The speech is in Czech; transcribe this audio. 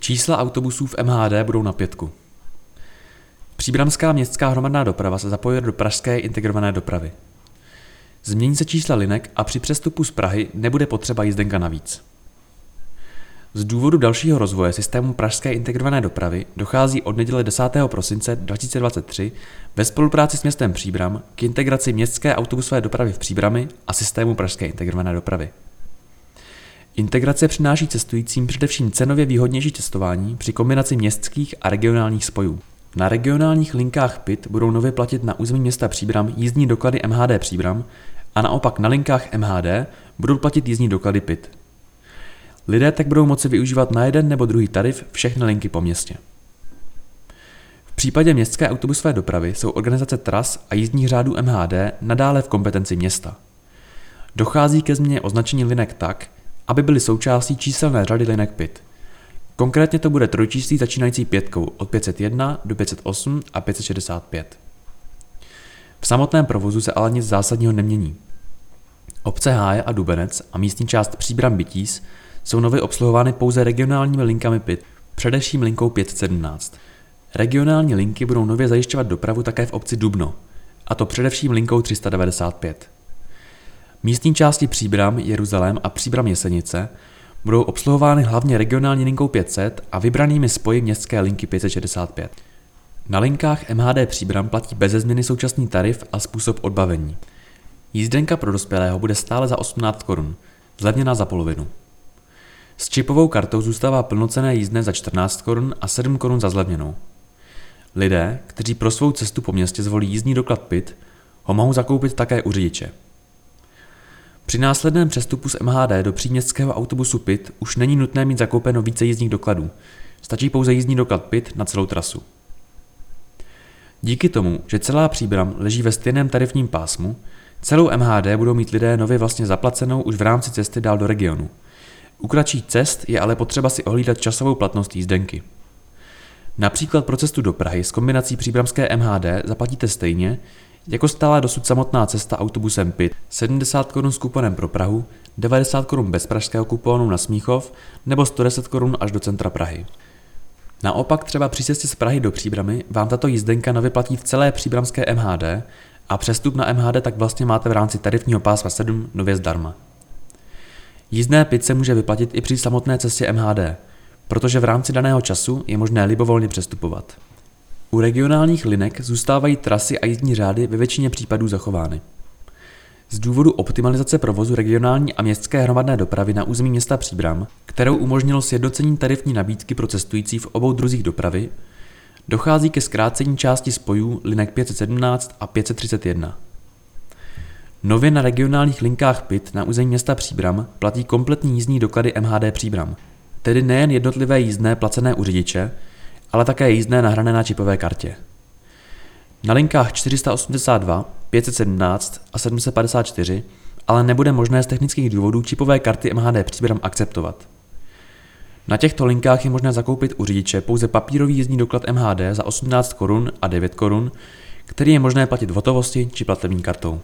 Čísla autobusů v MHD budou na pětku. Příbramská městská hromadná doprava se zapojuje do pražské integrované dopravy. Změní se čísla linek a při přestupu z Prahy nebude potřeba jízdenka navíc. Z důvodu dalšího rozvoje systému pražské integrované dopravy dochází od neděle 10. prosince 2023 ve spolupráci s městem Příbram k integraci městské autobusové dopravy v Příbrami a systému pražské integrované dopravy. Integrace přináší cestujícím především cenově výhodnější cestování při kombinaci městských a regionálních spojů. Na regionálních linkách PIT budou nově platit na území města Příbram jízdní doklady MHD Příbram a naopak na linkách MHD budou platit jízdní doklady PIT. Lidé tak budou moci využívat na jeden nebo druhý tarif všechny linky po městě. V případě městské autobusové dopravy jsou organizace tras a jízdních řádů MHD nadále v kompetenci města. Dochází ke změně označení linek tak, aby byly součástí číselné řady linek PIT. Konkrétně to bude trojčíslí začínající pětkou od 501 do 508 a 565. V samotném provozu se ale nic zásadního nemění. Obce Háje a Dubenec a místní část Příbram Bytíz jsou nově obsluhovány pouze regionálními linkami PIT, především linkou 517. Regionální linky budou nově zajišťovat dopravu také v obci Dubno, a to především linkou 395. Místní části Příbram, Jeruzalém a Příbram Jesenice budou obsluhovány hlavně regionální linkou 500 a vybranými spoji městské linky 565. Na linkách MHD Příbram platí beze změny současný tarif a způsob odbavení. Jízdenka pro dospělého bude stále za 18 korun, zlevněná za polovinu. S čipovou kartou zůstává plnocené jízdné za 14 korun a 7 korun za zlevněnou. Lidé, kteří pro svou cestu po městě zvolí jízdní doklad PIT, ho mohou zakoupit také u řidiče. Při následném přestupu z MHD do příměstského autobusu PIT už není nutné mít zakoupeno více jízdních dokladů. Stačí pouze jízdní doklad PIT na celou trasu. Díky tomu, že celá příbram leží ve stejném tarifním pásmu, celou MHD budou mít lidé nově vlastně zaplacenou už v rámci cesty dál do regionu. U kratší cest je ale potřeba si ohlídat časovou platnost jízdenky. Například pro cestu do Prahy s kombinací příbramské MHD zaplatíte stejně, jako stála dosud samotná cesta autobusem PIT 70 korun s kuponem pro Prahu, 90 korun bez pražského kuponu na Smíchov nebo 110 korun až do centra Prahy. Naopak třeba při cestě z Prahy do Příbramy vám tato jízdenka nevyplatí v celé příbramské MHD a přestup na MHD tak vlastně máte v rámci tarifního pásma 7 nově zdarma. Jízdné PIT se může vyplatit i při samotné cestě MHD, protože v rámci daného času je možné libovolně přestupovat. U regionálních linek zůstávají trasy a jízdní řády ve většině případů zachovány. Z důvodu optimalizace provozu regionální a městské hromadné dopravy na území města Příbram, kterou umožnilo sjednocení tarifní nabídky pro cestující v obou druzích dopravy, dochází ke zkrácení části spojů linek 517 a 531. Nově na regionálních linkách PIT na území města Příbram platí kompletní jízdní doklady MHD Příbram, tedy nejen jednotlivé jízdné placené u řidiče, ale také jízdné nahrané na čipové kartě. Na linkách 482, 517 a 754 ale nebude možné z technických důvodů čipové karty MHD Příbram akceptovat. Na těchto linkách je možné zakoupit u řidiče pouze papírový jízdní doklad MHD za 18 korun a 9 korun, který je možné platit v hotovosti či platební kartou.